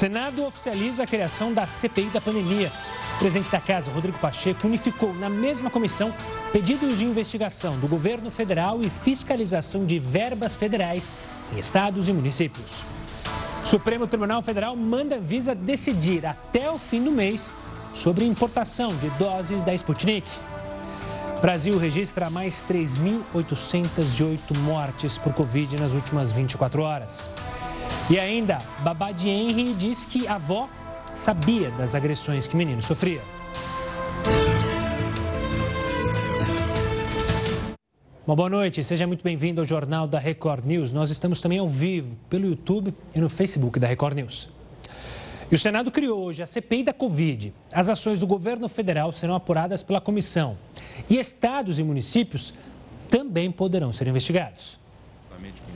Senado oficializa a criação da CPI da pandemia. O presidente da Casa, Rodrigo Pacheco, unificou na mesma comissão pedidos de investigação do governo federal e fiscalização de verbas federais em estados e municípios. O Supremo Tribunal Federal manda Visa decidir até o fim do mês sobre importação de doses da Sputnik. Brasil registra mais 3.808 mortes por Covid nas últimas 24 horas. E ainda, Babá de Henry diz que a avó sabia das agressões que o menino sofria. Uma boa noite, seja muito bem-vindo ao Jornal da Record News. Nós estamos também ao vivo pelo YouTube e no Facebook da Record News. E o Senado criou hoje a CPI da Covid. As ações do governo federal serão apuradas pela comissão. E estados e municípios também poderão ser investigados.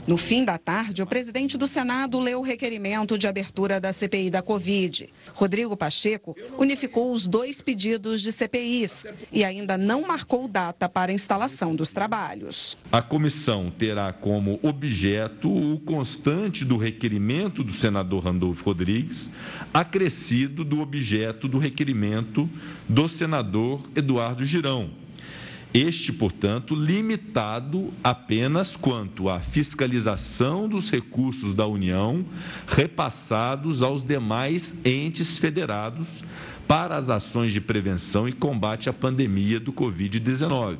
No fim da tarde, o presidente do Senado leu o requerimento de abertura da CPI da Covid. Rodrigo Pacheco unificou os dois pedidos de CPIs e ainda não marcou data para a instalação dos trabalhos. A comissão terá como objeto o constante do requerimento do senador Randolfo Rodrigues, acrescido do objeto do requerimento do senador Eduardo Girão este, portanto, limitado apenas quanto à fiscalização dos recursos da União repassados aos demais entes federados para as ações de prevenção e combate à pandemia do Covid-19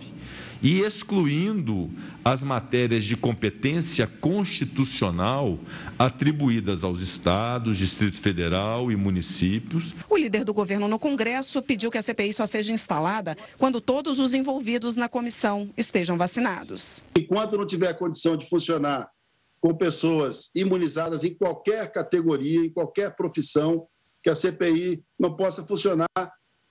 e excluindo as matérias de competência constitucional atribuídas aos estados, Distrito Federal e municípios. O líder do governo no Congresso pediu que a CPI só seja instalada quando todos os envolvidos na comissão estejam vacinados. Enquanto não tiver condição de funcionar com pessoas imunizadas em qualquer categoria, em qualquer profissão, que a CPI não possa funcionar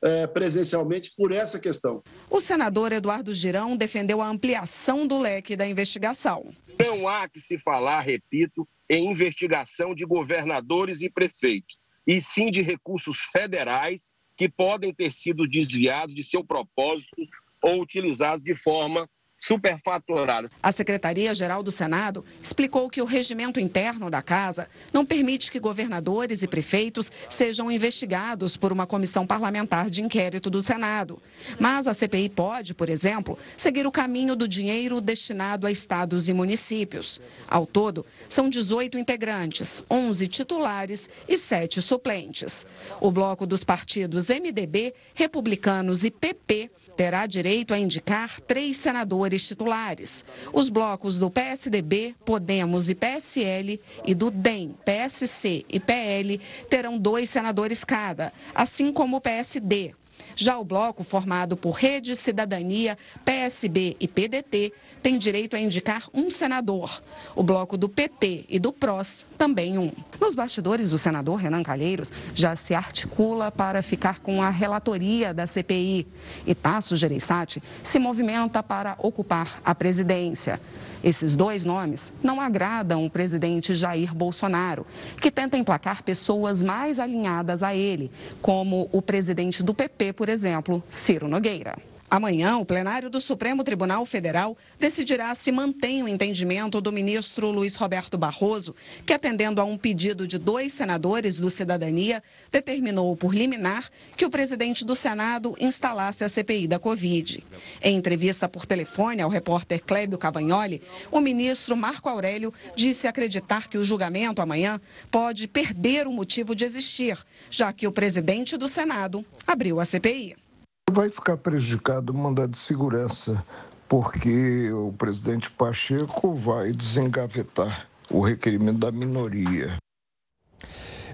é, presencialmente por essa questão. O senador Eduardo Girão defendeu a ampliação do leque da investigação. Não há que se falar, repito, em investigação de governadores e prefeitos, e sim de recursos federais que podem ter sido desviados de seu propósito ou utilizados de forma superfaturadas. A Secretaria-Geral do Senado explicou que o regimento interno da Casa não permite que governadores e prefeitos sejam investigados por uma comissão parlamentar de inquérito do Senado. Mas a CPI pode, por exemplo, seguir o caminho do dinheiro destinado a estados e municípios. Ao todo, são 18 integrantes, 11 titulares e 7 suplentes. O bloco dos partidos MDB, Republicanos e PP terá direito a indicar três senadores titulares. Os blocos do PSDB, Podemos e PSL e do DEM, PSC e PL terão dois senadores cada, assim como o PSD. Já o bloco, formado por Rede Cidadania, PSB e PDT, tem direito a indicar um senador. O bloco do PT e do PROS, também um. Nos bastidores, o senador Renan Calheiros já se articula para ficar com a relatoria da CPI. E Tasso Gereissati se movimenta para ocupar a presidência. Esses dois nomes não agradam o presidente Jair Bolsonaro, que tenta emplacar pessoas mais alinhadas a ele, como o presidente do PP, por exemplo, Ciro Nogueira. Amanhã, o plenário do Supremo Tribunal Federal decidirá se mantém o entendimento do ministro Luiz Roberto Barroso, que, atendendo a um pedido de dois senadores do Cidadania, determinou por liminar que o presidente do Senado instalasse a CPI da Covid. Em entrevista por telefone ao repórter Clébio Cavagnoli, o ministro Marco Aurélio disse acreditar que o julgamento amanhã pode perder o motivo de existir, já que o presidente do Senado abriu a CPI. Vai ficar prejudicado o mandado de segurança, porque o presidente Pacheco vai desengavetar o requerimento da minoria.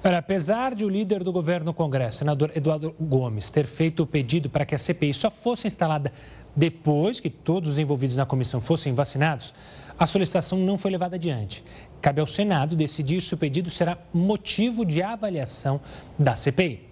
Olha, apesar de o líder do governo no Congresso, senador Eduardo Gomes, ter feito o pedido para que a CPI só fosse instalada depois que todos os envolvidos na comissão fossem vacinados, a solicitação não foi levada adiante. Cabe ao Senado decidir se o pedido será motivo de avaliação da CPI.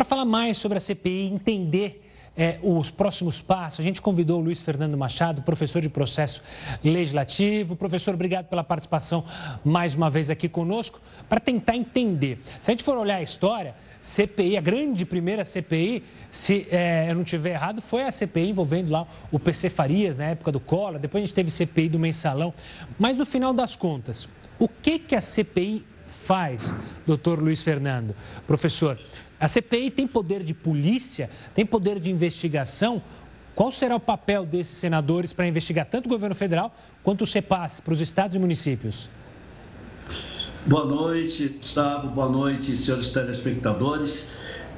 Para falar mais sobre a CPI, entender é, os próximos passos, a gente convidou o Luiz Fernando Machado, professor de processo legislativo. Professor, obrigado pela participação mais uma vez aqui conosco, para tentar entender. Se a gente for olhar a história, CPI, a grande primeira CPI, se é, eu não estiver errado, foi a CPI envolvendo lá o PC Farias, na época do Collor, depois a gente teve CPI do Mensalão. Mas no final das contas, o que, que a CPI faz, doutor Luiz Fernando? Professor, a CPI tem poder de polícia, tem poder de investigação. Qual será o papel desses senadores para investigar tanto o governo federal quanto o CEPAS para os estados e municípios? Boa noite, Gustavo. Boa noite, senhores telespectadores.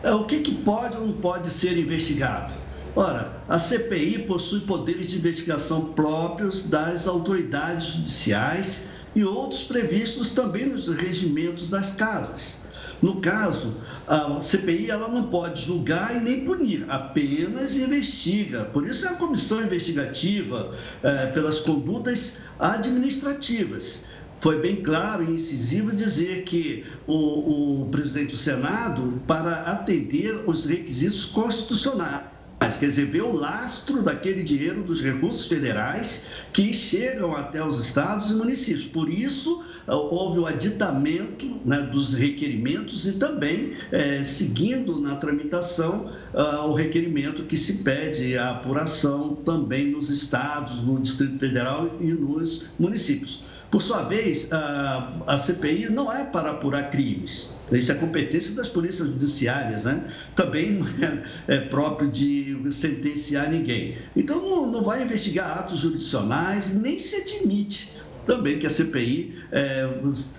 É, o que, que pode ou não pode ser investigado? Ora, a CPI possui poderes de investigação próprios das autoridades judiciais e outros previstos também nos regimentos das casas. No caso, a CPI ela não pode julgar e nem punir, apenas investiga. Por isso é a comissão investigativa é, pelas condutas administrativas foi bem claro e incisivo dizer que o, o presidente do Senado, para atender os requisitos constitucionais, quer dizer, o lastro daquele dinheiro dos recursos federais que chegam até os estados e municípios. Por isso, houve o aditamento né, dos requerimentos e também, é, seguindo na tramitação, uh, o requerimento que se pede a apuração também nos estados, no Distrito Federal e nos municípios. Por sua vez, a, a CPI não é para apurar crimes. Isso é competência das polícias judiciárias, né? Também não é, é próprio de sentenciar ninguém. Então, não, não vai investigar atos jurisdicionais, nem se admite também que a CPI é,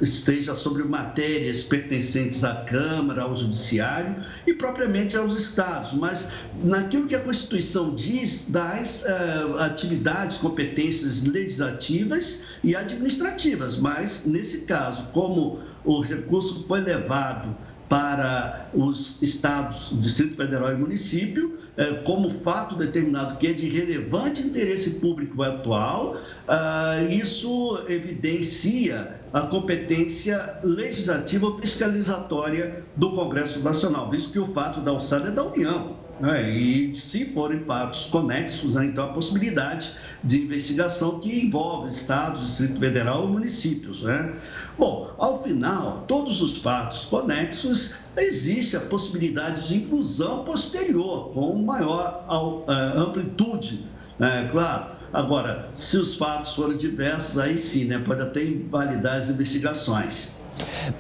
esteja sobre matérias pertencentes à Câmara, ao Judiciário e propriamente aos Estados, mas naquilo que a Constituição diz das é, atividades, competências legislativas e administrativas. Mas, nesse caso, como o recurso foi levado para os estados, Distrito Federal e município, é, como fato determinado que é de relevante interesse público atual, ah, isso evidencia a competência legislativa fiscalizatória do Congresso Nacional, visto que o fato da alçada é da União. Né? E se forem fatos conexos, né, então a possibilidade de investigação que envolve estados, Distrito Federal e municípios. Né? Bom, ao final, todos os fatos conexos, existe a possibilidade de inclusão posterior, com maior uh, amplitude, né? claro. Agora, se os fatos forem diversos, aí sim, né? pode até invalidar as investigações.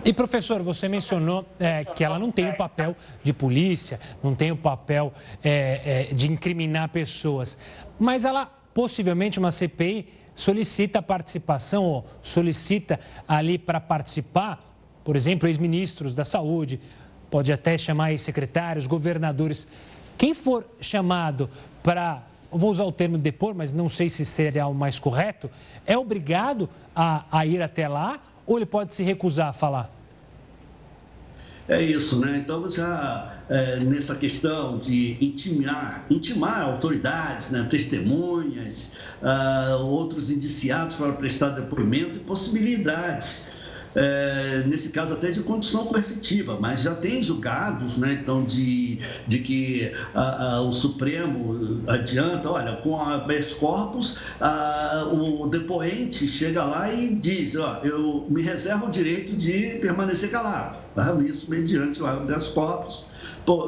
E professor, você mencionou é, que ela não tem o papel de polícia, não tem o papel é, é, de incriminar pessoas, mas ela possivelmente uma CPI solicita participação ou solicita ali para participar, por exemplo, ex-ministros da saúde, pode até chamar ex-secretários, governadores. Quem for chamado para, vou usar o termo depor, mas não sei se seria o mais correto, é obrigado a, a ir até lá ou ele pode se recusar a falar? É isso, né? Então, já é, nessa questão de intimar, intimar autoridades, né? testemunhas, uh, outros indiciados para prestar depoimento e possibilidades é, nesse caso até de condição coercitiva, mas já tem julgados, né, então, de, de que a, a, o Supremo adianta, olha, com habeas corpus, a, o depoente chega lá e diz, ó, eu me reservo o direito de permanecer calado, tá? isso mediante o habeas corpus,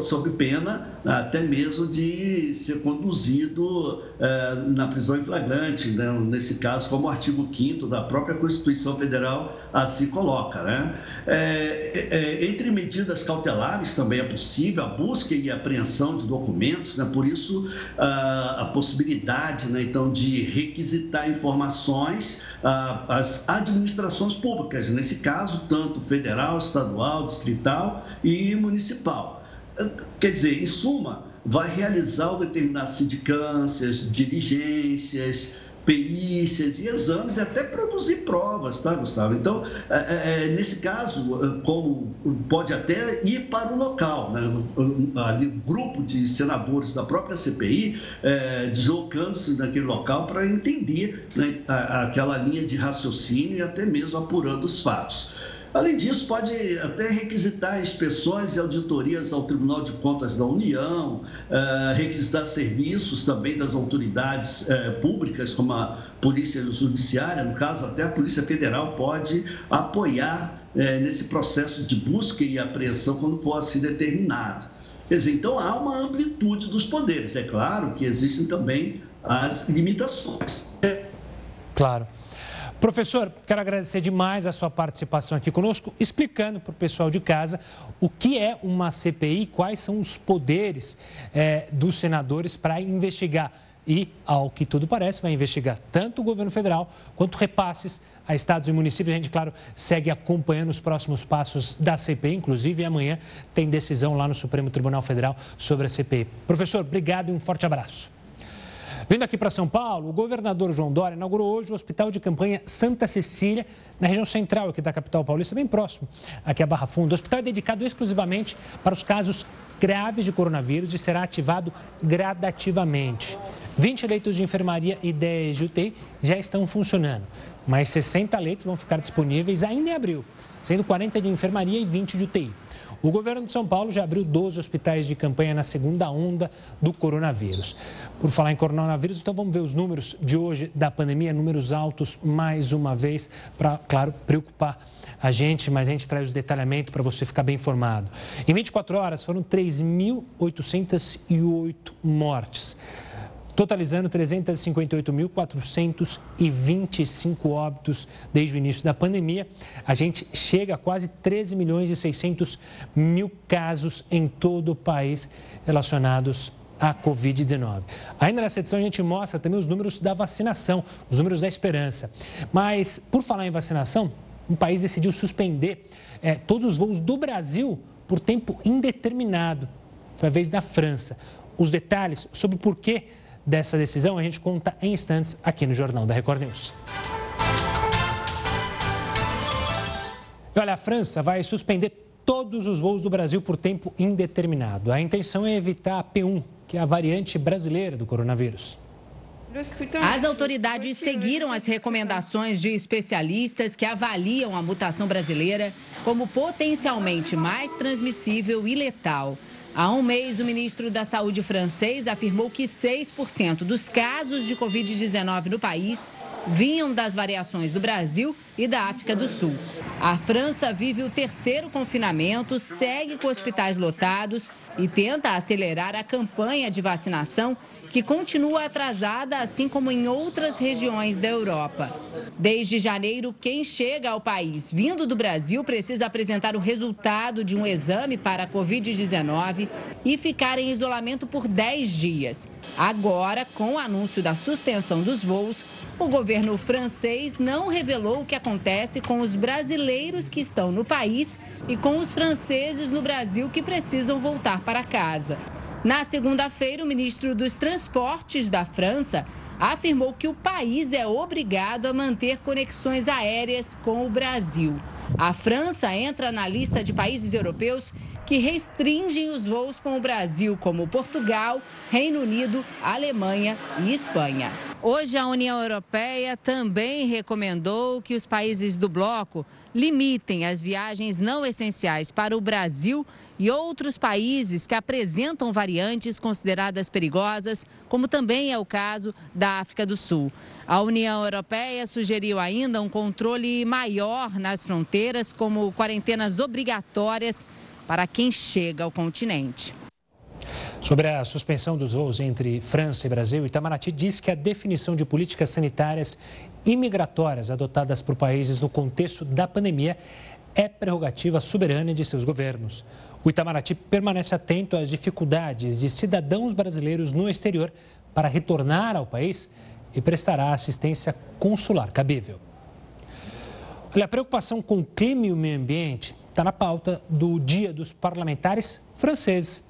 sob pena até mesmo de ser conduzido é, na prisão em flagrante, né? nesse caso, como o artigo 5 da própria Constituição Federal assim coloca. Né? É, é, é, entre medidas cautelares também é possível a busca e apreensão de documentos, né? por isso a, a possibilidade né, então, de requisitar informações às administrações públicas, nesse caso, tanto federal, estadual, distrital e municipal. Quer dizer, em suma, vai realizar o determinar sindicâncias, diligências, perícias e exames e até produzir provas, tá, Gustavo? Então, é, é, é nesse caso, é, como pode até ir para o local, né? Ali, um grupo de senadores da própria CPI é, deslocando-se naquele local para entender né, aquela linha de raciocínio e até mesmo apurando os fatos. Além disso, pode até requisitar inspeções e auditorias ao Tribunal de Contas da União, uh, requisitar serviços também das autoridades uh, públicas, como a Polícia Judiciária, no caso, até a Polícia Federal pode apoiar uh, nesse processo de busca e apreensão quando for assim determinado. Quer dizer, então há uma amplitude dos poderes. É claro que existem também as limitações. Claro. Professor, quero agradecer demais a sua participação aqui conosco, explicando para o pessoal de casa o que é uma CPI, quais são os poderes é, dos senadores para investigar e, ao que tudo parece, vai investigar tanto o governo federal quanto repasses a estados e municípios. A gente, claro, segue acompanhando os próximos passos da CPI, inclusive amanhã tem decisão lá no Supremo Tribunal Federal sobre a CPI. Professor, obrigado e um forte abraço. Vindo aqui para São Paulo, o governador João Dória inaugurou hoje o Hospital de Campanha Santa Cecília, na região central aqui da capital paulista, bem próximo aqui a Barra Funda. O hospital é dedicado exclusivamente para os casos graves de coronavírus e será ativado gradativamente. 20 leitos de enfermaria e 10 de UTI já estão funcionando, mas 60 leitos vão ficar disponíveis ainda em abril, sendo 40 de enfermaria e 20 de UTI. O governo de São Paulo já abriu 12 hospitais de campanha na segunda onda do coronavírus. Por falar em coronavírus, então vamos ver os números de hoje da pandemia, números altos mais uma vez, para, claro, preocupar a gente, mas a gente traz o detalhamento para você ficar bem informado. Em 24 horas foram 3.808 mortes totalizando 358.425 óbitos desde o início da pandemia. A gente chega a quase 13 milhões e 600 mil casos em todo o país relacionados à Covid-19. Ainda nessa edição a gente mostra também os números da vacinação, os números da esperança. Mas, por falar em vacinação, um país decidiu suspender é, todos os voos do Brasil por tempo indeterminado. Foi a vez da França. Os detalhes sobre por que dessa decisão a gente conta em instantes aqui no Jornal da Record News. E olha, a França vai suspender todos os voos do Brasil por tempo indeterminado. A intenção é evitar a P1, que é a variante brasileira do coronavírus. As autoridades seguiram as recomendações de especialistas que avaliam a mutação brasileira como potencialmente mais transmissível e letal. Há um mês, o ministro da Saúde francês afirmou que 6% dos casos de Covid-19 no país vinham das variações do Brasil e da África do Sul. A França vive o terceiro confinamento, segue com hospitais lotados e tenta acelerar a campanha de vacinação que continua atrasada, assim como em outras regiões da Europa. Desde janeiro, quem chega ao país vindo do Brasil precisa apresentar o resultado de um exame para a Covid-19 e ficar em isolamento por 10 dias. Agora, com o anúncio da suspensão dos voos, o governo francês não revelou o que acontece com os brasileiros que estão no país e com os franceses no Brasil que precisam voltar para casa. Na segunda-feira, o ministro dos Transportes da França afirmou que o país é obrigado a manter conexões aéreas com o Brasil. A França entra na lista de países europeus que restringem os voos com o Brasil, como Portugal, Reino Unido, Alemanha e Espanha. Hoje, a União Europeia também recomendou que os países do bloco limitem as viagens não essenciais para o Brasil e outros países que apresentam variantes consideradas perigosas, como também é o caso da África do Sul. A União Europeia sugeriu ainda um controle maior nas fronteiras, como quarentenas obrigatórias para quem chega ao continente. Sobre a suspensão dos voos entre França e Brasil, Itamaraty disse que a definição de políticas sanitárias imigratórias adotadas por países no contexto da pandemia é prerrogativa soberana de seus governos. O Itamaraty permanece atento às dificuldades de cidadãos brasileiros no exterior para retornar ao país e prestará assistência consular cabível. Olha, a preocupação com o clima e o meio ambiente está na pauta do Dia dos Parlamentares Franceses.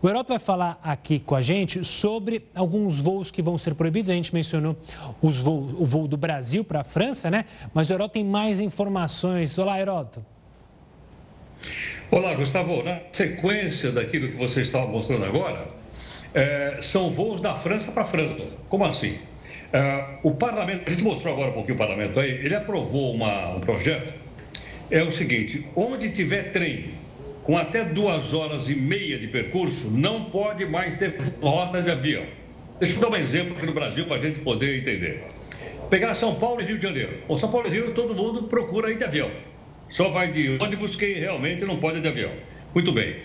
O Heroto vai falar aqui com a gente sobre alguns voos que vão ser proibidos. A gente mencionou os o voo do Brasil para a França, né? Mas o Heroto tem mais informações. Olá, Heroto. Olá, Gustavo. Na sequência daquilo que você estava mostrando agora, é, são voos da França para a França. Como assim? É, o parlamento, a gente mostrou agora um pouquinho o parlamento aí, ele aprovou uma, um projeto. É o seguinte: onde tiver trem com até duas horas e meia de percurso, não pode mais ter rota de avião. Deixa eu dar um exemplo aqui no Brasil para a gente poder entender. Pegar São Paulo e Rio de Janeiro. Bom, São Paulo e Rio, todo mundo procura ir de avião. Só vai de ônibus quem realmente não pode ir de avião. Muito bem.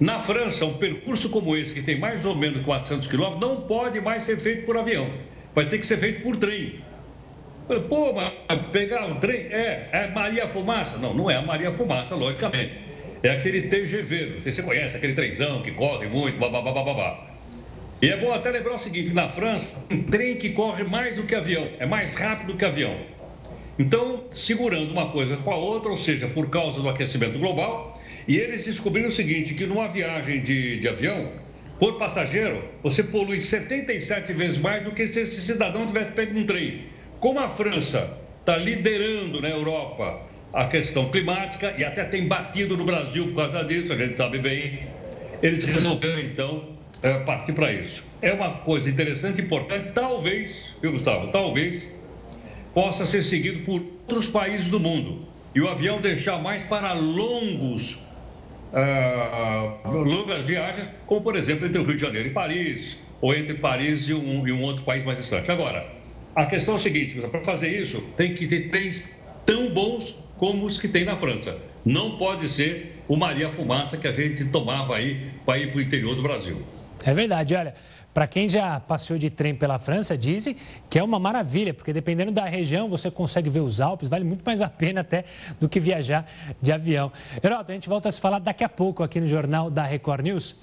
Na França, um percurso como esse, que tem mais ou menos 400 quilômetros, não pode mais ser feito por avião. Vai ter que ser feito por trem. Pô, mas pegar um trem, é, é Maria Fumaça. Não, não é a Maria Fumaça, logicamente. É aquele TGV, não sei se você conhece, aquele trenzão que corre muito, babá, babá. E é bom até lembrar o seguinte, na França, um trem que corre mais do que avião, é mais rápido que avião. Então, segurando uma coisa com a outra, ou seja, por causa do aquecimento global, e eles descobriram o seguinte, que numa viagem de, de avião, por passageiro, você polui 77 vezes mais do que se esse cidadão tivesse pego um trem. Como a França está liderando na Europa a questão climática e até tem batido no Brasil por causa disso, a gente sabe bem, eles resolveram então eh, partir para isso. É uma coisa interessante, importante, talvez, viu Gustavo, talvez possa ser seguido por outros países do mundo e o avião deixar mais para longos uh, longas viagens, como por exemplo entre o Rio de Janeiro e Paris, ou entre Paris e um, e um outro país mais distante. Agora, a questão é a seguinte: para fazer isso, tem que ter trens tão bons como os que tem na França. Não pode ser o Maria Fumaça que a gente tomava aí para ir para o interior do Brasil. É verdade, olha. Para quem já passeou de trem pela França, dizem que é uma maravilha, porque dependendo da região você consegue ver os Alpes, vale muito mais a pena até do que viajar de avião. Heroto, a gente volta a se falar daqui a pouco aqui no Jornal da Record News.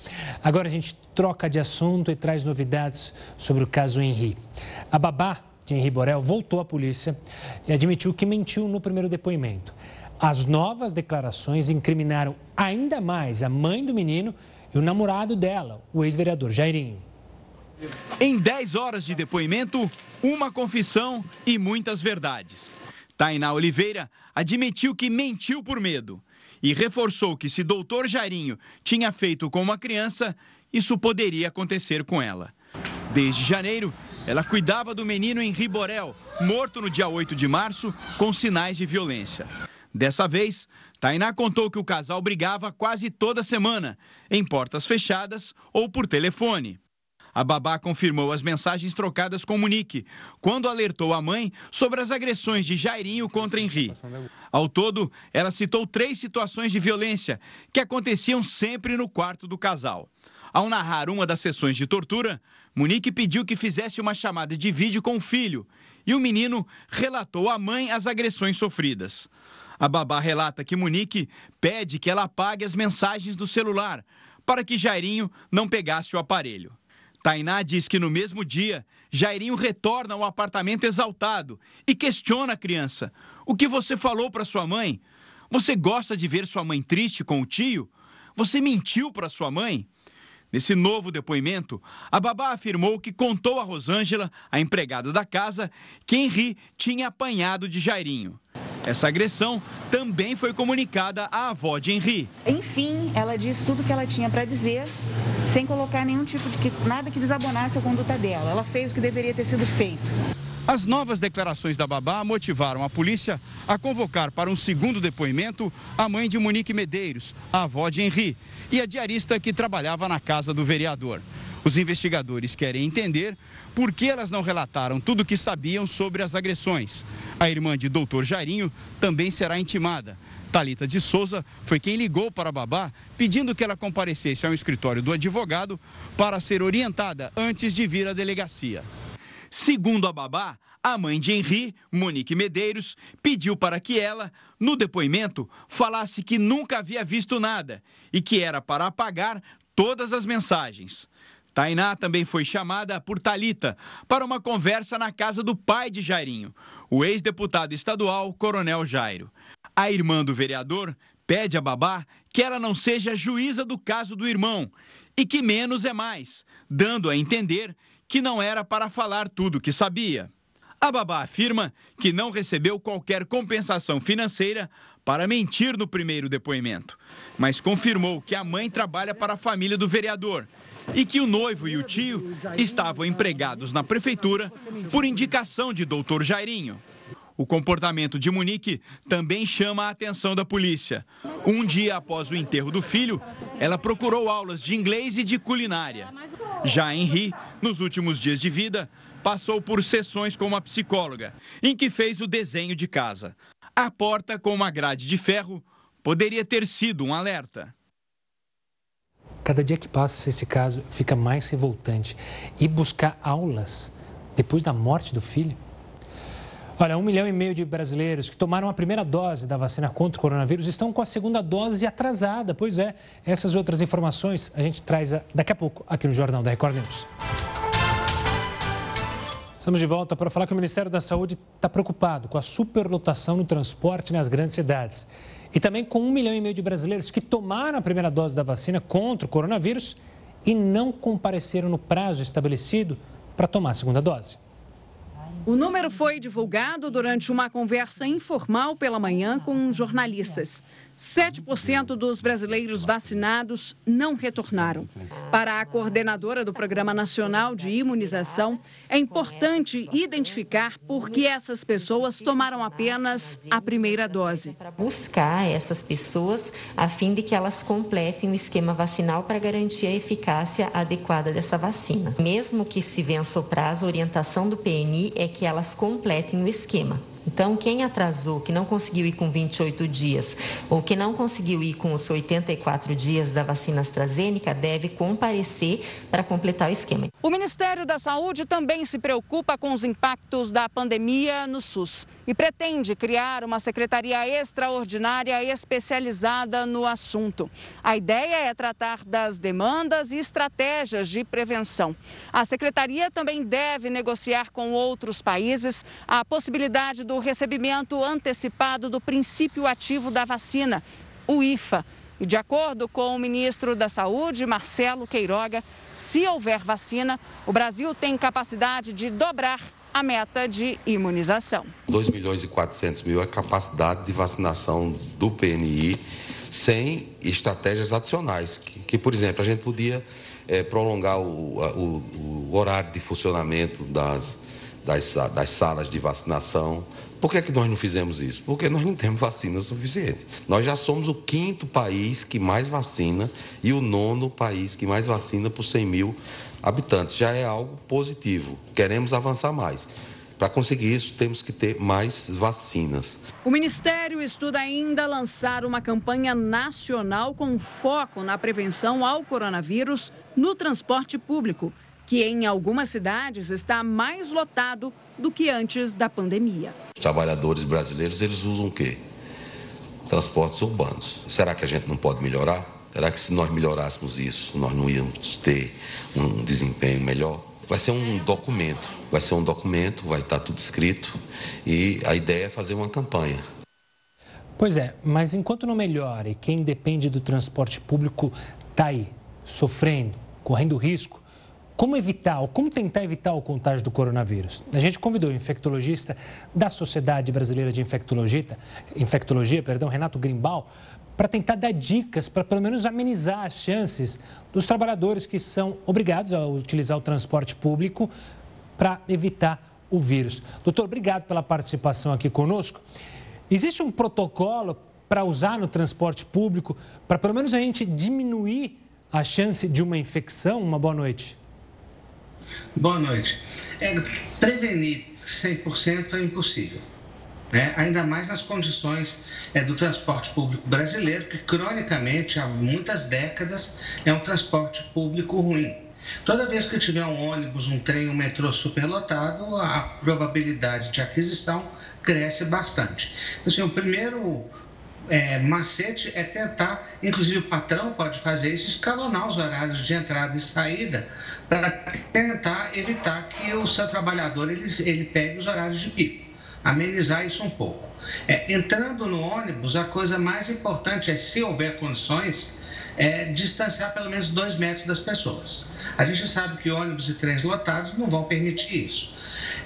Agora a gente troca de assunto e traz novidades sobre o caso Henri. A babá de Henri Borel voltou à polícia e admitiu que mentiu no primeiro depoimento. As novas declarações incriminaram ainda mais a mãe do menino e o namorado dela, o ex-vereador Jairinho. Em 10 horas de depoimento, uma confissão e muitas verdades. Tainá Oliveira admitiu que mentiu por medo e reforçou que se doutor Jairinho tinha feito com uma criança, isso poderia acontecer com ela. Desde janeiro, ela cuidava do menino em Riborel, morto no dia 8 de março, com sinais de violência. Dessa vez, Tainá contou que o casal brigava quase toda semana, em portas fechadas ou por telefone. A babá confirmou as mensagens trocadas com Monique, quando alertou a mãe sobre as agressões de Jairinho contra Henri. Ao todo, ela citou três situações de violência que aconteciam sempre no quarto do casal. Ao narrar uma das sessões de tortura, Monique pediu que fizesse uma chamada de vídeo com o filho e o menino relatou à mãe as agressões sofridas. A babá relata que Monique pede que ela apague as mensagens do celular para que Jairinho não pegasse o aparelho. Tainá diz que no mesmo dia, Jairinho retorna ao apartamento exaltado e questiona a criança: O que você falou para sua mãe? Você gosta de ver sua mãe triste com o tio? Você mentiu para sua mãe? Nesse novo depoimento, a babá afirmou que contou a Rosângela, a empregada da casa, que Henri tinha apanhado de Jairinho. Essa agressão também foi comunicada à avó de Henri. Enfim, ela disse tudo o que ela tinha para dizer, sem colocar nenhum tipo de que, nada que desabonasse a conduta dela. Ela fez o que deveria ter sido feito. As novas declarações da babá motivaram a polícia a convocar para um segundo depoimento a mãe de Monique Medeiros, a avó de Henri, e a diarista que trabalhava na casa do vereador. Os investigadores querem entender por que elas não relataram tudo o que sabiam sobre as agressões. A irmã de doutor Jairinho também será intimada. Talita de Souza foi quem ligou para a babá pedindo que ela comparecesse ao escritório do advogado para ser orientada antes de vir à delegacia. Segundo a babá, a mãe de Henri, Monique Medeiros, pediu para que ela, no depoimento, falasse que nunca havia visto nada e que era para apagar todas as mensagens. Tainá também foi chamada por Talita para uma conversa na casa do pai de Jairinho, o ex-deputado estadual Coronel Jairo. A irmã do vereador pede a babá que ela não seja juíza do caso do irmão e que menos é mais, dando a entender que não era para falar tudo o que sabia. A babá afirma que não recebeu qualquer compensação financeira para mentir no primeiro depoimento, mas confirmou que a mãe trabalha para a família do vereador e que o noivo e o tio estavam empregados na prefeitura por indicação de doutor Jairinho. O comportamento de Monique também chama a atenção da polícia. Um dia após o enterro do filho, ela procurou aulas de inglês e de culinária. Já Henri, nos últimos dias de vida, passou por sessões com uma psicóloga, em que fez o desenho de casa. A porta com uma grade de ferro poderia ter sido um alerta. Cada dia que passa, esse caso fica mais revoltante. E buscar aulas depois da morte do filho? Olha, um milhão e meio de brasileiros que tomaram a primeira dose da vacina contra o coronavírus estão com a segunda dose atrasada. Pois é, essas outras informações a gente traz daqui a pouco aqui no Jornal da Record News. Estamos de volta para falar que o Ministério da Saúde está preocupado com a superlotação no transporte nas grandes cidades. E também com um milhão e meio de brasileiros que tomaram a primeira dose da vacina contra o coronavírus e não compareceram no prazo estabelecido para tomar a segunda dose. O número foi divulgado durante uma conversa informal pela manhã com jornalistas. 7% dos brasileiros vacinados não retornaram. Para a coordenadora do Programa Nacional de Imunização, é importante identificar por que essas pessoas tomaram apenas a primeira dose. Para buscar essas pessoas a fim de que elas completem o esquema vacinal para garantir a eficácia adequada dessa vacina. Mesmo que se vença o prazo, a orientação do PNI é que elas completem o esquema. Então, quem atrasou, que não conseguiu ir com 28 dias ou que não conseguiu ir com os 84 dias da vacina AstraZeneca, deve comparecer para completar o esquema. O Ministério da Saúde também se preocupa com os impactos da pandemia no SUS e pretende criar uma secretaria extraordinária especializada no assunto. A ideia é tratar das demandas e estratégias de prevenção. A secretaria também deve negociar com outros países a possibilidade do recebimento antecipado do princípio ativo da vacina, o IFA. E de acordo com o ministro da Saúde, Marcelo Queiroga, se houver vacina, o Brasil tem capacidade de dobrar a meta de imunização. 2 milhões e 400 mil é a capacidade de vacinação do PNI sem estratégias adicionais. Que, que por exemplo, a gente podia é, prolongar o, o, o, horário de funcionamento das, das, das salas de vacinação. Por que, é que nós não fizemos isso? Porque nós não temos vacina suficiente. Nós já somos o quinto país que mais vacina e o nono país que mais vacina por 100 mil habitantes. Já é algo positivo. Queremos avançar mais. Para conseguir isso, temos que ter mais vacinas. O Ministério estuda ainda lançar uma campanha nacional com foco na prevenção ao coronavírus no transporte público, que em algumas cidades está mais lotado do que antes da pandemia. Os trabalhadores brasileiros, eles usam o quê? Transportes urbanos. Será que a gente não pode melhorar? Será que se nós melhorássemos isso, nós não íamos ter um desempenho melhor? Vai ser um documento, vai ser um documento, vai estar tudo escrito e a ideia é fazer uma campanha. Pois é, mas enquanto não melhore, quem depende do transporte público está aí, sofrendo, correndo risco, como evitar, ou como tentar evitar o contágio do coronavírus? A gente convidou o infectologista da Sociedade Brasileira de Infectologia, Infectologia perdão, Renato Grimbal, para tentar dar dicas para pelo menos amenizar as chances dos trabalhadores que são obrigados a utilizar o transporte público para evitar o vírus. Doutor, obrigado pela participação aqui conosco. Existe um protocolo para usar no transporte público para pelo menos a gente diminuir a chance de uma infecção? Uma boa noite. Boa noite. É, prevenir 100% é impossível né? ainda mais nas condições é, do transporte público brasileiro, que cronicamente, há muitas décadas, é um transporte público ruim. Toda vez que tiver um ônibus, um trem, um metrô superlotado, a probabilidade de aquisição cresce bastante. Então, assim, o primeiro é, macete é tentar, inclusive o patrão pode fazer isso, escalonar os horários de entrada e saída para tentar evitar que o seu trabalhador ele, ele pegue os horários de pico amenizar isso um pouco. É, entrando no ônibus, a coisa mais importante é, se houver condições, é distanciar pelo menos dois metros das pessoas. A gente sabe que ônibus e trens lotados não vão permitir isso.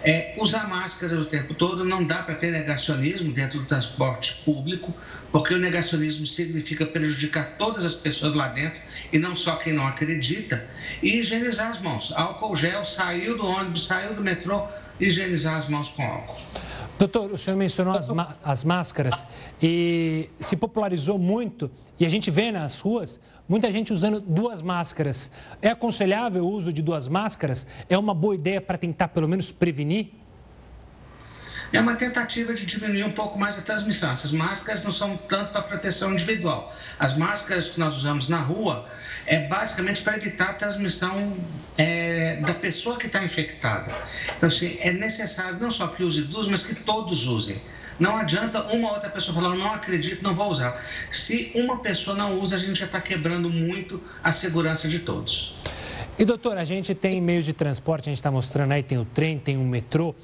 É, usar máscara o tempo todo não dá para ter negacionismo dentro do transporte público, porque o negacionismo significa prejudicar todas as pessoas lá dentro e não só quem não acredita. E higienizar as mãos. Álcool gel, saiu do ônibus, saiu do metrô, higienizar as mãos com álcool. Doutor, o senhor mencionou as, as máscaras e se popularizou muito e a gente vê nas ruas muita gente usando duas máscaras. É aconselhável o uso de duas máscaras? É uma boa ideia para tentar pelo menos prevenir? é uma tentativa de diminuir um pouco mais a transmissão. Essas máscaras não são tanto para proteção individual. As máscaras que nós usamos na rua é basicamente para evitar a transmissão é, da pessoa que está infectada. Então, assim, é necessário não só que use duas, mas que todos usem. Não adianta uma outra pessoa falar, não acredito, não vou usar. Se uma pessoa não usa, a gente já está quebrando muito a segurança de todos. E doutor, a gente tem meios de transporte, a gente está mostrando aí, tem o trem, tem o metrô.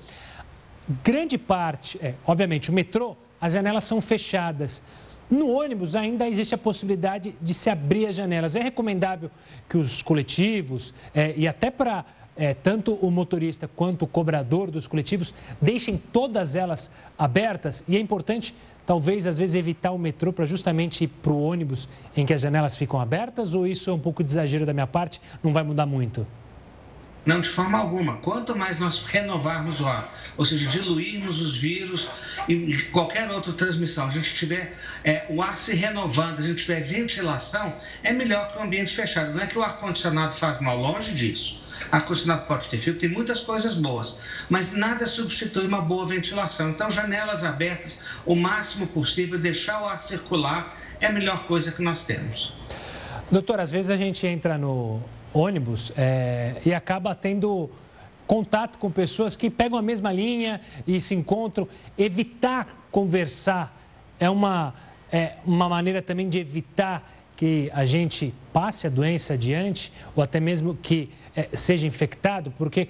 Grande parte, é, obviamente, o metrô, as janelas são fechadas. No ônibus ainda existe a possibilidade de se abrir as janelas. É recomendável que os coletivos é, e até para é, tanto o motorista quanto o cobrador dos coletivos deixem todas elas abertas e é importante, talvez, às vezes, evitar o metrô para justamente ir para o ônibus em que as janelas ficam abertas ou isso é um pouco de exagero da minha parte, não vai mudar muito? Não, de forma alguma. Quanto mais nós renovarmos o ar, ou seja, diluirmos os vírus e qualquer outra transmissão, a gente tiver é, o ar se renovando, a gente tiver ventilação, é melhor que o ambiente fechado. Não é que o ar-condicionado faz mal, longe disso. Ar-condicionado pode ter filtro, tem muitas coisas boas, mas nada substitui uma boa ventilação. Então, janelas abertas o máximo possível, deixar o ar circular é a melhor coisa que nós temos. Doutor, às vezes a gente entra no ônibus é, e acaba tendo contato com pessoas que pegam a mesma linha e se encontram. Evitar conversar é uma, é uma maneira também de evitar que a gente passe a doença adiante ou até mesmo que é, seja infectado, porque,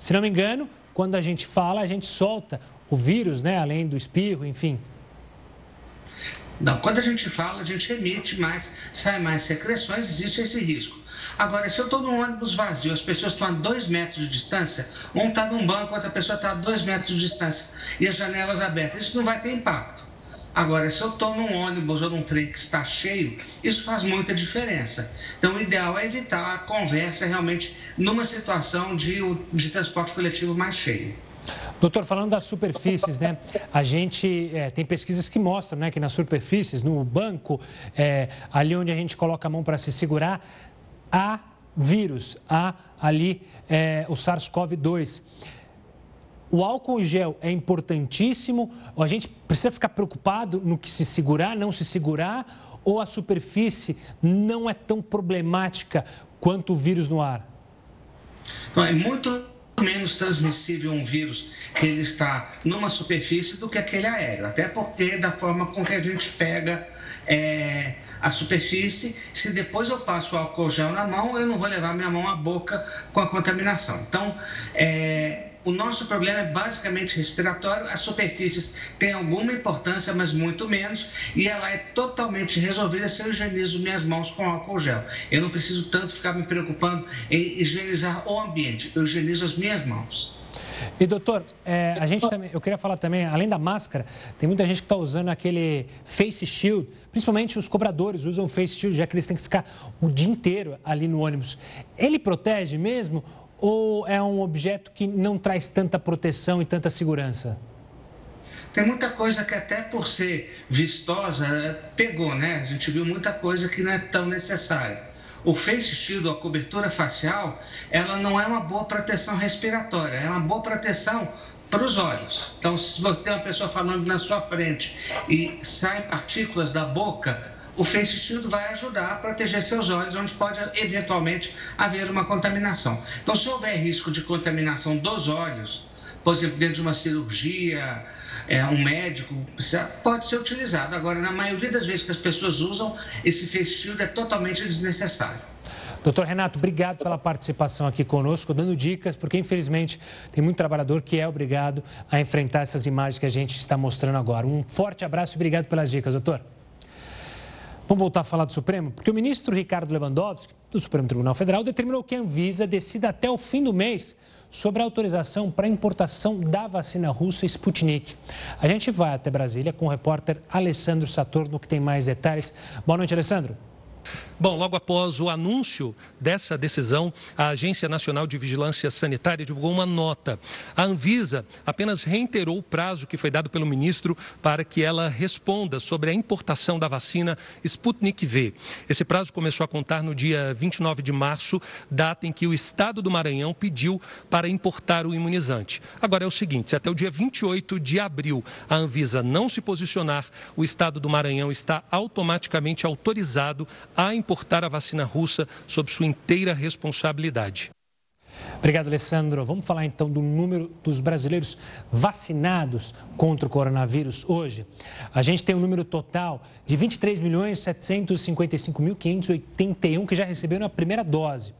se não me engano, quando a gente fala, a gente solta o vírus, né, além do espirro, enfim. Não, quando a gente fala, a gente emite mais, sai mais secreções, existe esse risco. Agora, se eu estou num ônibus vazio, as pessoas estão a dois metros de distância, um está num banco, outra pessoa está a dois metros de distância, e as janelas abertas, isso não vai ter impacto. Agora, se eu estou num ônibus ou num trem que está cheio, isso faz muita diferença. Então, o ideal é evitar a conversa realmente numa situação de, de transporte coletivo mais cheio. Doutor, falando das superfícies, né? A gente é, tem pesquisas que mostram né, que nas superfícies, no banco, é, ali onde a gente coloca a mão para se segurar, há vírus, há ali é, o SARS-CoV-2. O álcool gel é importantíssimo, a gente precisa ficar preocupado no que se segurar, não se segurar, ou a superfície não é tão problemática quanto o vírus no ar? É muito menos transmissível um vírus que ele está numa superfície do que aquele aéreo, até porque da forma com que a gente pega é, a superfície, se depois eu passo o álcool gel na mão, eu não vou levar minha mão à boca com a contaminação. Então, é, o nosso problema é basicamente respiratório, as superfícies têm alguma importância, mas muito menos, e ela é totalmente resolvida se eu higienizo minhas mãos com álcool gel. Eu não preciso tanto ficar me preocupando em higienizar o ambiente, eu higienizo as minhas mãos. E doutor, é, a gente também, eu queria falar também, além da máscara, tem muita gente que está usando aquele face shield, principalmente os cobradores usam face shield, já que eles têm que ficar o dia inteiro ali no ônibus. Ele protege mesmo ou é um objeto que não traz tanta proteção e tanta segurança? Tem muita coisa que até por ser vistosa pegou, né? A gente viu muita coisa que não é tão necessária. O face shield, a cobertura facial, ela não é uma boa proteção respiratória, é uma boa proteção para os olhos. Então, se você tem uma pessoa falando na sua frente e saem partículas da boca, o face shield vai ajudar a proteger seus olhos, onde pode eventualmente haver uma contaminação. Então, se houver risco de contaminação dos olhos, por exemplo, dentro de uma cirurgia, é, um médico, pode ser utilizado. Agora, na maioria das vezes que as pessoas usam, esse face shield é totalmente desnecessário. Doutor Renato, obrigado pela participação aqui conosco, dando dicas, porque infelizmente tem muito trabalhador que é obrigado a enfrentar essas imagens que a gente está mostrando agora. Um forte abraço e obrigado pelas dicas, doutor. Vamos voltar a falar do Supremo? Porque o ministro Ricardo Lewandowski, do Supremo Tribunal Federal, determinou que a Anvisa decida até o fim do mês sobre a autorização para importação da vacina russa Sputnik. A gente vai até Brasília com o repórter Alessandro Saturno, que tem mais detalhes. Boa noite, Alessandro. Bom, logo após o anúncio dessa decisão, a Agência Nacional de Vigilância Sanitária divulgou uma nota. A Anvisa apenas reiterou o prazo que foi dado pelo ministro para que ela responda sobre a importação da vacina Sputnik V. Esse prazo começou a contar no dia 29 de março, data em que o estado do Maranhão pediu para importar o imunizante. Agora é o seguinte: se até o dia 28 de abril a Anvisa não se posicionar, o estado do Maranhão está automaticamente autorizado a importar a vacina russa sob sua inteira responsabilidade. Obrigado, Alessandro. Vamos falar então do número dos brasileiros vacinados contra o coronavírus hoje. A gente tem um número total de 23 milhões 755.581 que já receberam a primeira dose.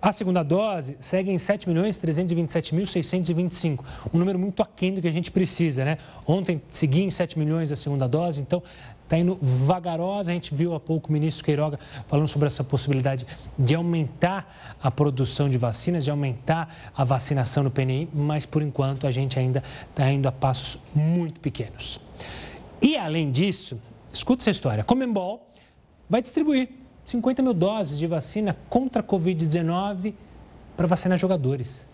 A segunda dose segue em 7 milhões 327.625, um número muito aquém do que a gente precisa, né? Ontem segui em 7 milhões a segunda dose, então está indo vagarosa. A gente viu há pouco o ministro Queiroga falando sobre essa possibilidade de aumentar a produção de vacinas, de aumentar a vacinação no PNI, mas por enquanto a gente ainda está indo a passos muito pequenos. E além disso, escuta essa história: Comembol vai distribuir 50 mil doses de vacina contra a Covid-19 para vacinar jogadores.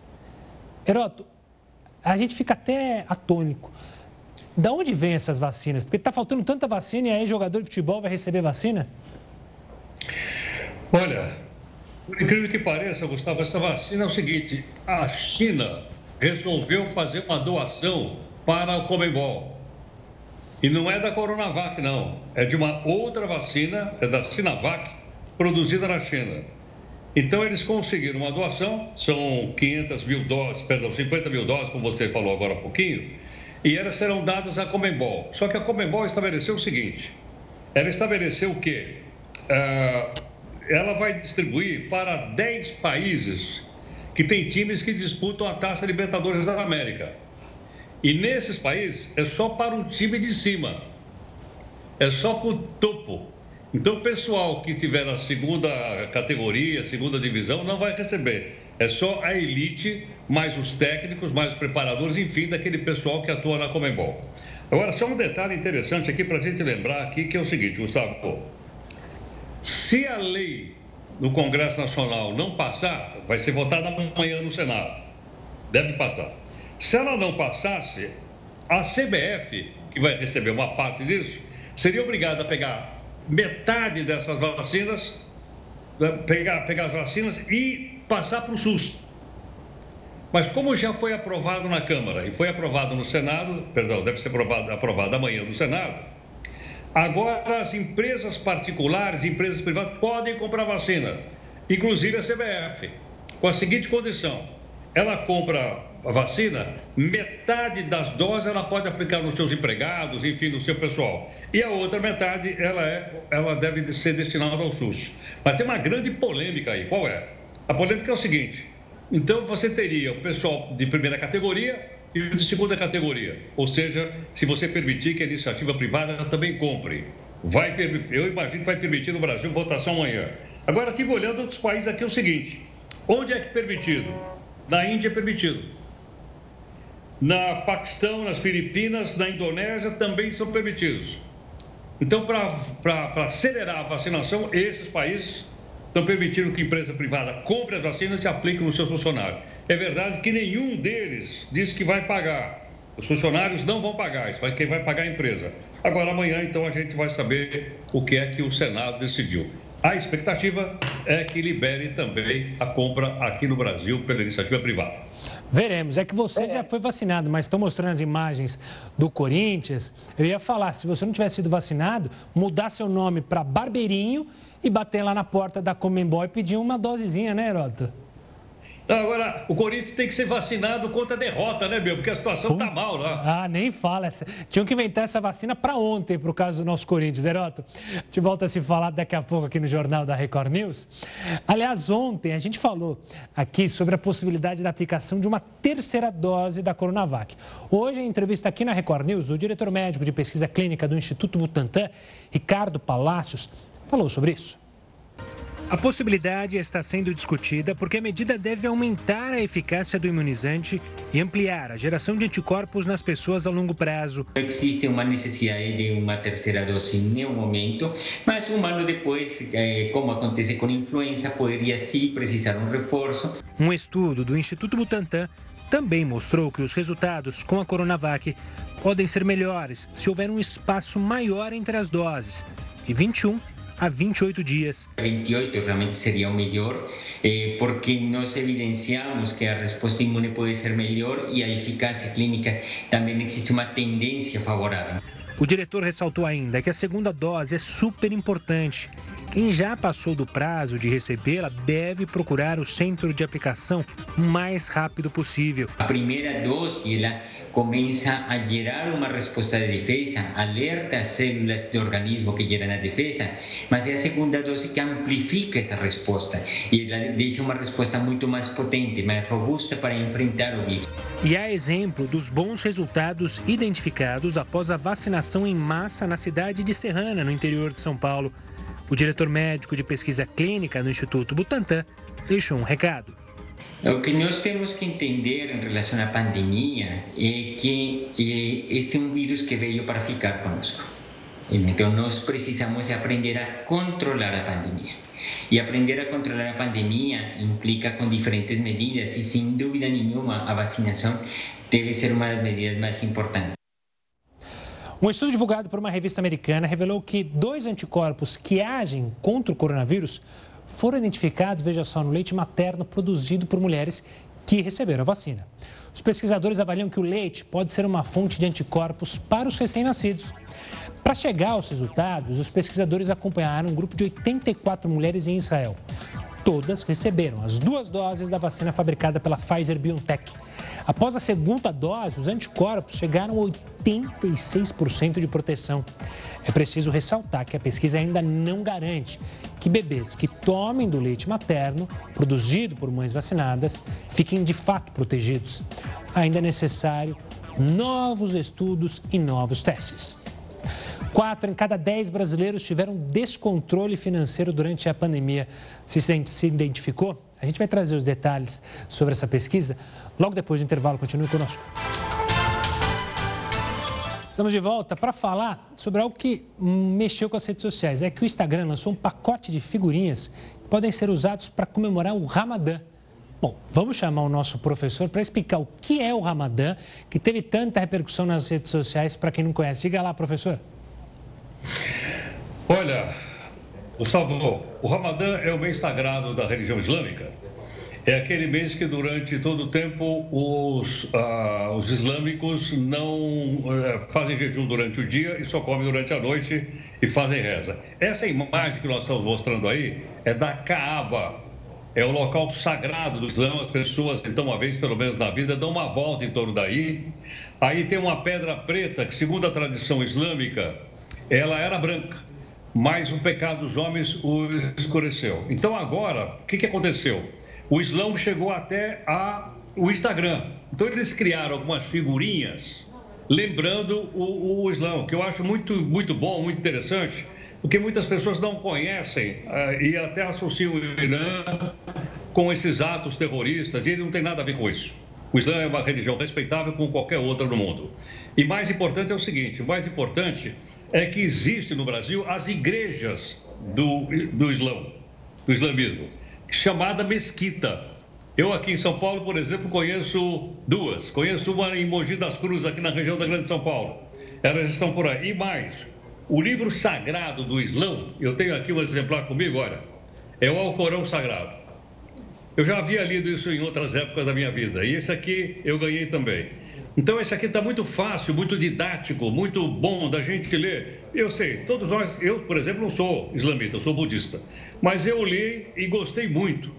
Heroto, a gente fica até atônico. Da onde vem essas vacinas? Porque está faltando tanta vacina e aí jogador de futebol vai receber vacina? Olha, por incrível que pareça, Gustavo, essa vacina é o seguinte: a China resolveu fazer uma doação para o Comebol. E não é da Coronavac, não. É de uma outra vacina, é da Sinovac, produzida na China. Então, eles conseguiram uma doação, são 500 mil doses, perdão, 50 mil doses, como você falou agora há pouquinho, e elas serão dadas à Comembol. Só que a Comembol estabeleceu o seguinte: ela estabeleceu que uh, ela vai distribuir para 10 países que têm times que disputam a Taça Libertadores da América. E nesses países é só para o time de cima, é só para o topo. Então, o pessoal que tiver na segunda categoria, segunda divisão, não vai receber. É só a elite, mais os técnicos, mais os preparadores, enfim, daquele pessoal que atua na Comembol. Agora, só um detalhe interessante aqui para a gente lembrar aqui, que é o seguinte, Gustavo. Se a lei no Congresso Nacional não passar, vai ser votada amanhã no Senado. Deve passar. Se ela não passasse, a CBF, que vai receber uma parte disso, seria obrigada a pegar metade dessas vacinas, né, pegar, pegar as vacinas e passar para o SUS. Mas como já foi aprovado na Câmara e foi aprovado no Senado, perdão, deve ser aprovado, aprovado amanhã no Senado, agora as empresas particulares, empresas privadas podem comprar vacina, inclusive a CBF, com a seguinte condição: ela compra a vacina, metade das doses ela pode aplicar nos seus empregados, enfim, no seu pessoal. E a outra metade ela, é, ela deve ser destinada ao SUS. Mas tem uma grande polêmica aí, qual é? A polêmica é o seguinte: então você teria o pessoal de primeira categoria e de segunda categoria. Ou seja, se você permitir que a iniciativa privada também compre. Vai, eu imagino que vai permitir no Brasil votação amanhã. Agora, estive olhando outros países aqui é o seguinte: onde é que é permitido? Na Índia é permitido. Na Paquistão, nas Filipinas, na Indonésia também são permitidos. Então, para acelerar a vacinação, esses países estão permitindo que empresa privada compre as vacinas e aplique nos seus funcionários. É verdade que nenhum deles disse que vai pagar. Os funcionários não vão pagar, isso vai, quem vai pagar a empresa. Agora, amanhã, então, a gente vai saber o que é que o Senado decidiu. A expectativa é que libere também a compra aqui no Brasil pela iniciativa privada. Veremos. É que você já foi vacinado, mas estão mostrando as imagens do Corinthians. Eu ia falar, se você não tivesse sido vacinado, mudar seu nome para Barbeirinho e bater lá na porta da Comembol e pedir uma dosezinha, né, Heroto? Agora, o Corinthians tem que ser vacinado contra a derrota, né, meu? Porque a situação tá mal lá. Ah, nem fala. Tinham que inventar essa vacina para ontem, para o caso do nosso Corinthians, Heroto. A gente volta a se falar daqui a pouco aqui no Jornal da Record News. Aliás, ontem a gente falou aqui sobre a possibilidade da aplicação de uma terceira dose da Coronavac. Hoje, em entrevista aqui na Record News, o diretor médico de pesquisa clínica do Instituto Butantan, Ricardo Palácios, falou sobre isso. A possibilidade está sendo discutida porque a medida deve aumentar a eficácia do imunizante e ampliar a geração de anticorpos nas pessoas a longo prazo. Existe uma necessidade de uma terceira dose nenhum momento, mas um ano depois, eh, como acontece com a influenza, poderia sim precisar um reforço. Um estudo do Instituto Butantan também mostrou que os resultados com a Coronavac podem ser melhores se houver um espaço maior entre as doses, de 21 a 28 dias. 28 realmente seria o melhor, eh, porque nós evidenciamos que a resposta imune pode ser melhor e a eficácia clínica também existe uma tendência favorável. O diretor ressaltou ainda que a segunda dose é super importante. Quem já passou do prazo de recebê-la deve procurar o centro de aplicação o mais rápido possível. A primeira dose ela começa a gerar uma resposta de defesa, alerta as células do organismo que geram a defesa, mas é a segunda dose que amplifica essa resposta e ela deixa uma resposta muito mais potente, mais robusta para enfrentar o vírus. E há exemplo dos bons resultados identificados após a vacinação em massa na cidade de Serrana, no interior de São Paulo. O diretor médico de pesquisa clínica no Instituto Butantan deixou um recado. O que nós temos que entender em relação à pandemia é que este é um vírus que veio para ficar conosco. Então, nós precisamos aprender a controlar a pandemia. E aprender a controlar a pandemia implica com diferentes medidas, e sem dúvida nenhuma, a vacinação deve ser uma das medidas mais importantes. Um estudo divulgado por uma revista americana revelou que dois anticorpos que agem contra o coronavírus foram identificados, veja só, no leite materno produzido por mulheres que receberam a vacina. Os pesquisadores avaliam que o leite pode ser uma fonte de anticorpos para os recém-nascidos. Para chegar aos resultados, os pesquisadores acompanharam um grupo de 84 mulheres em Israel. Todas receberam as duas doses da vacina fabricada pela Pfizer BioNTech. Após a segunda dose, os anticorpos chegaram 86% de proteção. É preciso ressaltar que a pesquisa ainda não garante que bebês que tomem do leite materno, produzido por mães vacinadas, fiquem de fato protegidos. Ainda é necessário novos estudos e novos testes. Quatro em cada dez brasileiros tiveram descontrole financeiro durante a pandemia. Se se identificou? A gente vai trazer os detalhes sobre essa pesquisa logo depois do intervalo. Continue conosco. Estamos de volta para falar sobre algo que mexeu com as redes sociais. É que o Instagram lançou um pacote de figurinhas que podem ser usados para comemorar o Ramadã. Bom, vamos chamar o nosso professor para explicar o que é o Ramadã, que teve tanta repercussão nas redes sociais, para quem não conhece. Diga lá, professor. Olha, Gustavo, o Ramadã é o mês sagrado da religião islâmica. É aquele mês que durante todo o tempo os, ah, os islâmicos não eh, fazem jejum durante o dia e só comem durante a noite e fazem reza. Essa imagem que nós estamos mostrando aí é da Kaaba, é o local sagrado do Islã. As pessoas, então, uma vez pelo menos na vida, dão uma volta em torno daí. Aí tem uma pedra preta que, segundo a tradição islâmica, ela era branca mas o pecado dos homens o escureceu. Então agora, o que, que aconteceu? O Islã chegou até a, o Instagram. Então eles criaram algumas figurinhas lembrando o, o que eu acho muito, muito bom, muito interessante, porque muitas pessoas não conhecem uh, e até associam o Irã com esses atos terroristas, e ele não tem nada a ver com isso. O Islã é uma religião respeitável como qualquer outra no mundo. E mais importante é o seguinte: o mais importante é que existe no Brasil as igrejas do, do Islã, do islamismo, chamada mesquita. Eu aqui em São Paulo, por exemplo, conheço duas. Conheço uma em Mogi das Cruzes, aqui na região da Grande São Paulo. Elas estão por aí. E mais, o livro sagrado do Islã, eu tenho aqui um exemplar comigo, olha, é o Alcorão Sagrado. Eu já havia lido isso em outras épocas da minha vida, e esse aqui eu ganhei também. Então, esse aqui está muito fácil, muito didático, muito bom da gente ler. Eu sei, todos nós, eu, por exemplo, não sou islamita, eu sou budista, mas eu li e gostei muito.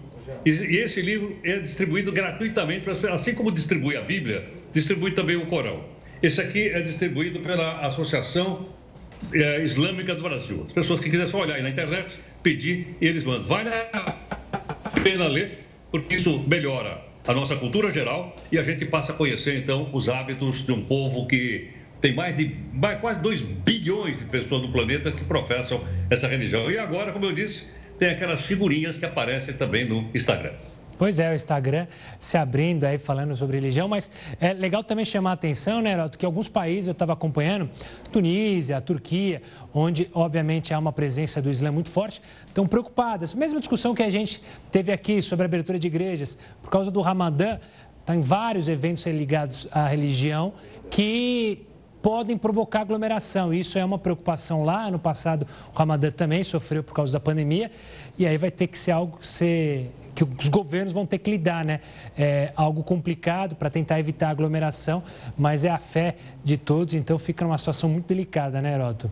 E, e esse livro é distribuído gratuitamente, assim como distribui a Bíblia, distribui também o Corão. Esse aqui é distribuído pela Associação é, Islâmica do Brasil. As pessoas que quiserem só olhar aí na internet, pedir, e eles mandam. Vale a pena ler, porque isso melhora a nossa cultura geral e a gente passa a conhecer, então, os hábitos de um povo que tem mais de mais, quase 2 bilhões de pessoas no planeta que professam essa religião. E agora, como eu disse, tem aquelas figurinhas que aparecem também no Instagram. Pois é, o Instagram se abrindo aí falando sobre religião, mas é legal também chamar a atenção, né, Heroto, que alguns países eu estava acompanhando, Tunísia, Turquia, onde obviamente há uma presença do Islã muito forte, estão preocupadas. Mesma discussão que a gente teve aqui sobre a abertura de igrejas, por causa do Ramadã, está em vários eventos ligados à religião que podem provocar aglomeração. Isso é uma preocupação lá. No passado, o Ramadã também sofreu por causa da pandemia. E aí vai ter que ser algo ser que os governos vão ter que lidar, né? É algo complicado para tentar evitar aglomeração, mas é a fé de todos, então fica numa situação muito delicada, né, Heroto?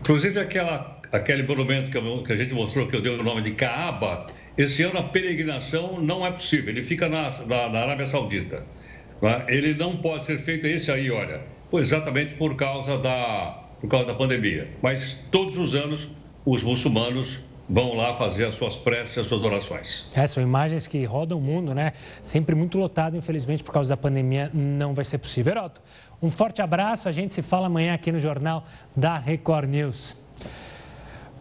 Inclusive aquela, aquele monumento que, eu, que a gente mostrou, que eu dei o nome de Kaaba, esse ano a peregrinação não é possível, ele fica na, na, na Arábia Saudita. Né? Ele não pode ser feito, esse aí, olha, exatamente por causa da, por causa da pandemia. Mas todos os anos os muçulmanos vão lá fazer as suas preces, as suas orações. É, são imagens que rodam o mundo, né? Sempre muito lotado, infelizmente, por causa da pandemia, não vai ser possível. Heroto, um forte abraço, a gente se fala amanhã aqui no Jornal da Record News.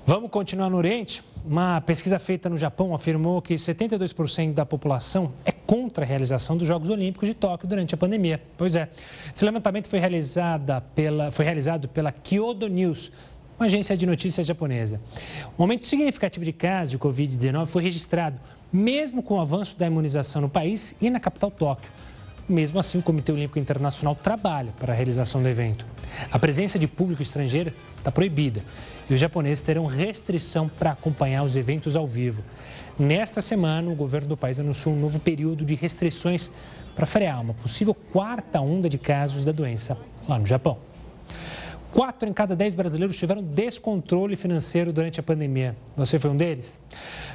Vamos continuar no Oriente? Uma pesquisa feita no Japão afirmou que 72% da população é contra a realização dos Jogos Olímpicos de Tóquio durante a pandemia. Pois é, esse levantamento foi, realizada pela, foi realizado pela Kyodo News, uma agência de notícias japonesa. Um aumento significativo de casos de Covid-19 foi registrado, mesmo com o avanço da imunização no país e na capital Tóquio. Mesmo assim, o Comitê Olímpico Internacional trabalha para a realização do evento. A presença de público estrangeiro está proibida e os japoneses terão restrição para acompanhar os eventos ao vivo. Nesta semana, o governo do país anunciou um novo período de restrições para frear uma possível quarta onda de casos da doença lá no Japão. Quatro em cada dez brasileiros tiveram descontrole financeiro durante a pandemia. Você foi um deles?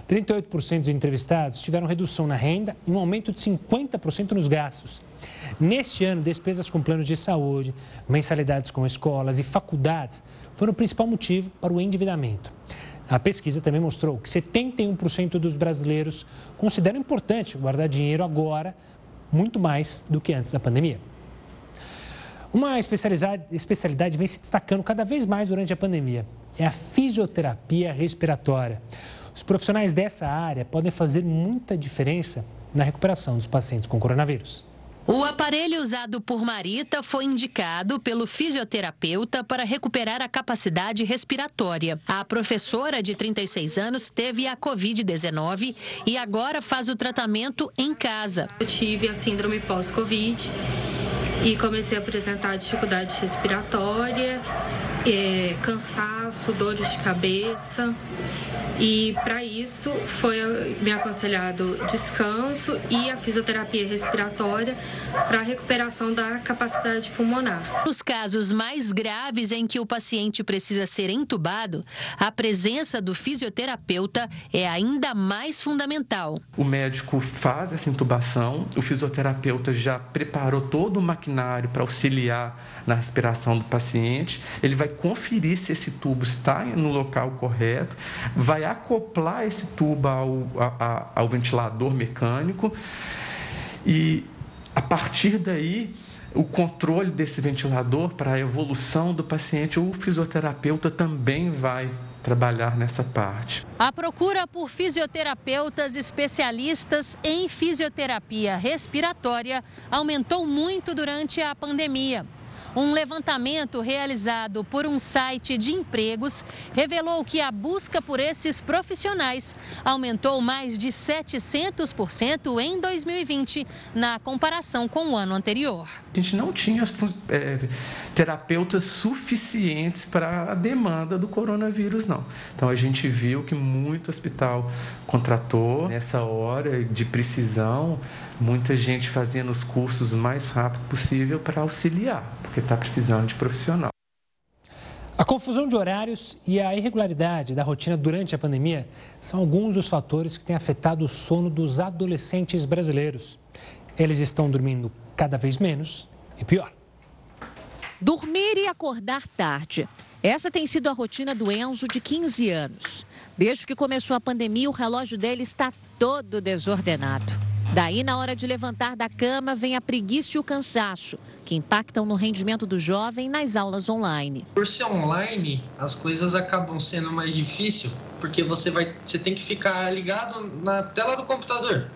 38% dos entrevistados tiveram redução na renda e um aumento de 50% nos gastos. Neste ano, despesas com planos de saúde, mensalidades com escolas e faculdades foram o principal motivo para o endividamento. A pesquisa também mostrou que 71% dos brasileiros consideram importante guardar dinheiro agora, muito mais do que antes da pandemia. Uma especialidade vem se destacando cada vez mais durante a pandemia. É a fisioterapia respiratória. Os profissionais dessa área podem fazer muita diferença na recuperação dos pacientes com coronavírus. O aparelho usado por Marita foi indicado pelo fisioterapeuta para recuperar a capacidade respiratória. A professora de 36 anos teve a Covid-19 e agora faz o tratamento em casa. Eu tive a síndrome pós-Covid e comecei a apresentar dificuldade respiratória, é, cansaço, dores de cabeça. E para isso foi me aconselhado descanso e a fisioterapia respiratória para a recuperação da capacidade pulmonar. Nos casos mais graves em que o paciente precisa ser entubado, a presença do fisioterapeuta é ainda mais fundamental. O médico faz essa intubação, o fisioterapeuta já preparou todo o maquinário para auxiliar na respiração do paciente, ele vai conferir se esse tubo está no local correto, vai acoplar esse tubo ao, a, ao ventilador mecânico e a partir daí o controle desse ventilador para a evolução do paciente, o fisioterapeuta também vai trabalhar nessa parte. A procura por fisioterapeutas especialistas em fisioterapia respiratória aumentou muito durante a pandemia. Um levantamento realizado por um site de empregos revelou que a busca por esses profissionais aumentou mais de 700% em 2020, na comparação com o ano anterior. A gente não tinha é, terapeutas suficientes para a demanda do coronavírus, não. Então a gente viu que muito hospital contratou nessa hora de precisão, muita gente fazendo os cursos o mais rápido possível para auxiliar porque está precisando de profissional. A confusão de horários e a irregularidade da rotina durante a pandemia são alguns dos fatores que têm afetado o sono dos adolescentes brasileiros. Eles estão dormindo cada vez menos e pior. Dormir e acordar tarde. Essa tem sido a rotina do Enzo, de 15 anos. Desde que começou a pandemia, o relógio dele está todo desordenado. Daí, na hora de levantar da cama, vem a preguiça e o cansaço que impactam no rendimento do jovem nas aulas online. Por ser online, as coisas acabam sendo mais difíceis porque você vai, você tem que ficar ligado na tela do computador.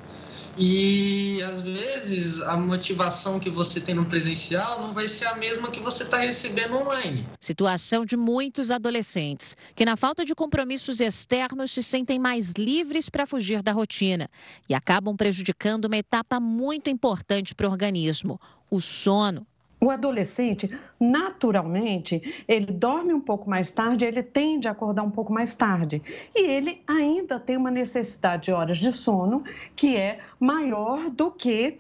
E às vezes a motivação que você tem no presencial não vai ser a mesma que você está recebendo online. Situação de muitos adolescentes que, na falta de compromissos externos, se sentem mais livres para fugir da rotina e acabam prejudicando uma etapa muito importante para o organismo: o sono. O adolescente, naturalmente, ele dorme um pouco mais tarde, ele tende a acordar um pouco mais tarde. E ele ainda tem uma necessidade de horas de sono que é maior do que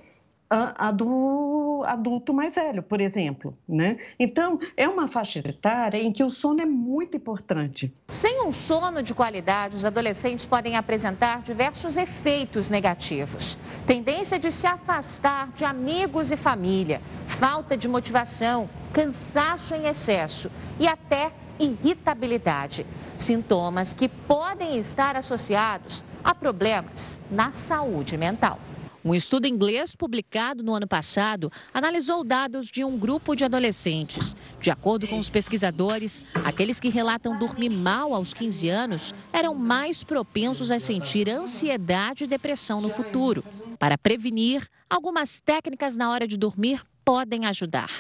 a, a, do adulto mais velho, por exemplo. Né? Então, é uma faixa etária em que o sono é muito importante. Sem um sono de qualidade, os adolescentes podem apresentar diversos efeitos negativos. Tendência de se afastar de amigos e família, falta de motivação, cansaço em excesso e até irritabilidade. Sintomas que podem estar associados a problemas na saúde mental. Um estudo inglês publicado no ano passado analisou dados de um grupo de adolescentes. De acordo com os pesquisadores, aqueles que relatam dormir mal aos 15 anos eram mais propensos a sentir ansiedade e depressão no futuro. Para prevenir, algumas técnicas na hora de dormir podem ajudar.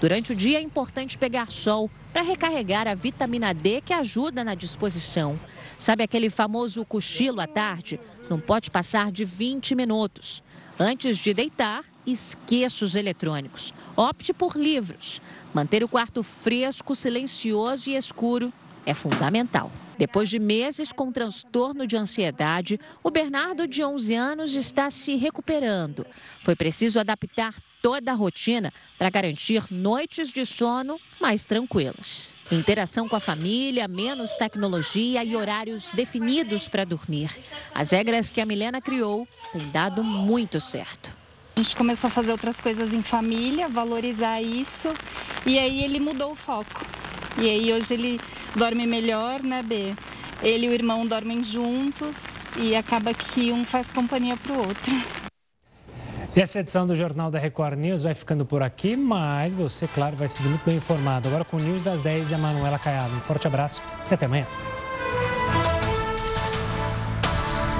Durante o dia é importante pegar sol para recarregar a vitamina D que ajuda na disposição. Sabe aquele famoso cochilo à tarde? Não pode passar de 20 minutos. Antes de deitar, esqueça os eletrônicos. Opte por livros. Manter o quarto fresco, silencioso e escuro é fundamental. Depois de meses com transtorno de ansiedade, o Bernardo, de 11 anos, está se recuperando. Foi preciso adaptar toda a rotina para garantir noites de sono mais tranquilas. Interação com a família, menos tecnologia e horários definidos para dormir. As regras que a Milena criou têm dado muito certo. A gente começou a fazer outras coisas em família, valorizar isso, e aí ele mudou o foco. E aí hoje ele dorme melhor, né, B? Ele e o irmão dormem juntos e acaba que um faz companhia para o outro. E essa edição do Jornal da Record News vai ficando por aqui, mas você, claro, vai seguir muito bem informado. Agora com o News às 10 e a Manuela Caiado. Um forte abraço e até amanhã.